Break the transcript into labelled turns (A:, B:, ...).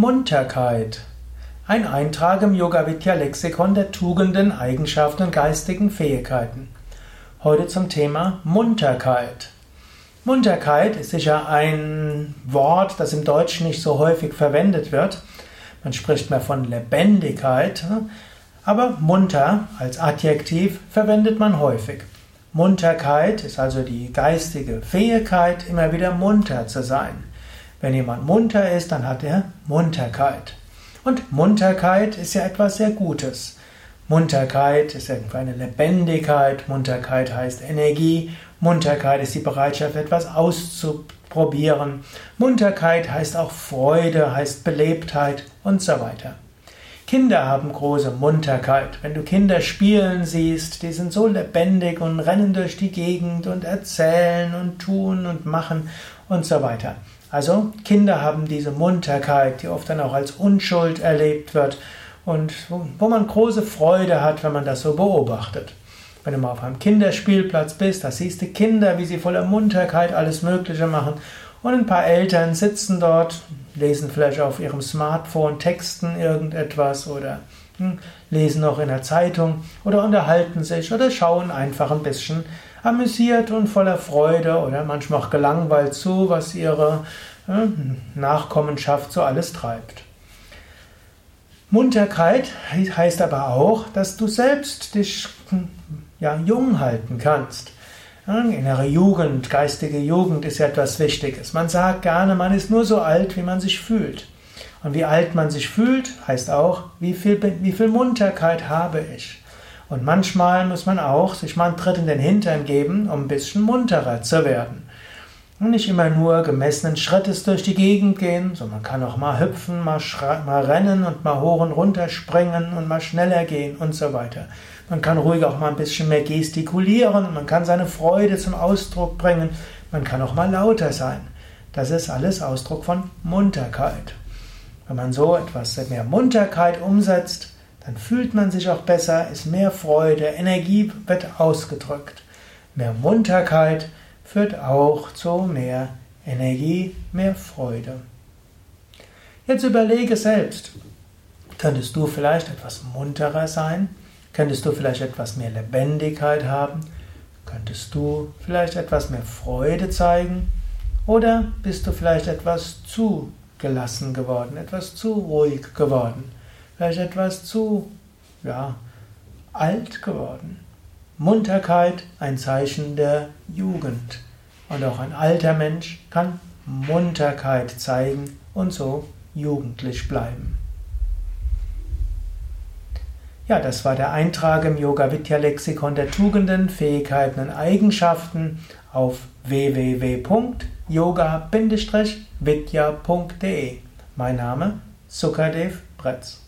A: Munterkeit. Ein Eintrag im Yoga Vidya Lexikon der Tugenden, Eigenschaften und geistigen Fähigkeiten. Heute zum Thema Munterkeit. Munterkeit ist sicher ein Wort, das im Deutschen nicht so häufig verwendet wird. Man spricht mehr von Lebendigkeit, aber munter als Adjektiv verwendet man häufig. Munterkeit ist also die geistige Fähigkeit, immer wieder munter zu sein. Wenn jemand munter ist, dann hat er Munterkeit. Und Munterkeit ist ja etwas sehr Gutes. Munterkeit ist eine Lebendigkeit, Munterkeit heißt Energie, Munterkeit ist die Bereitschaft, etwas auszuprobieren. Munterkeit heißt auch Freude, heißt Belebtheit und so weiter. Kinder haben große Munterkeit. Wenn du Kinder spielen siehst, die sind so lebendig und rennen durch die Gegend und erzählen und tun und machen und so weiter. Also Kinder haben diese Munterkeit, die oft dann auch als Unschuld erlebt wird und wo man große Freude hat, wenn man das so beobachtet. Wenn du mal auf einem Kinderspielplatz bist, da siehst du Kinder, wie sie voller Munterkeit alles Mögliche machen und ein paar Eltern sitzen dort, lesen vielleicht auf ihrem Smartphone, texten irgendetwas oder hm, lesen noch in der Zeitung oder unterhalten sich oder schauen einfach ein bisschen amüsiert und voller Freude oder manchmal auch gelangweilt zu, was ihre äh, Nachkommenschaft so alles treibt. Munterkeit heißt aber auch, dass du selbst dich hm, ja, jung halten kannst. Innere Jugend, geistige Jugend ist ja etwas Wichtiges. Man sagt gerne, man ist nur so alt, wie man sich fühlt. Und wie alt man sich fühlt, heißt auch, wie viel, wie viel Munterkeit habe ich. Und manchmal muss man auch sich mal einen Tritt in den Hintern geben, um ein bisschen munterer zu werden. Und nicht immer nur gemessenen Schrittes durch die Gegend gehen, sondern man kann auch mal hüpfen, mal, mal rennen und mal hoch und runter springen und mal schneller gehen und so weiter. Man kann ruhig auch mal ein bisschen mehr gestikulieren und man kann seine Freude zum Ausdruck bringen. Man kann auch mal lauter sein. Das ist alles Ausdruck von Munterkeit. Wenn man so etwas mehr Munterkeit umsetzt, dann fühlt man sich auch besser, ist mehr Freude, Energie wird ausgedrückt. Mehr Munterkeit führt auch zu mehr Energie, mehr Freude. Jetzt überlege selbst, könntest du vielleicht etwas munterer sein? Könntest du vielleicht etwas mehr Lebendigkeit haben? Könntest du vielleicht etwas mehr Freude zeigen? Oder bist du vielleicht etwas zu gelassen geworden, etwas zu ruhig geworden? Vielleicht etwas zu, ja, alt geworden. Munterkeit ein Zeichen der Jugend. Und auch ein alter Mensch kann Munterkeit zeigen und so jugendlich bleiben. Ja, das war der Eintrag im Yoga Vidya Lexikon der Tugenden, Fähigkeiten und Eigenschaften auf www.yoga-vidya.de. Mein Name Sukadev Bretz.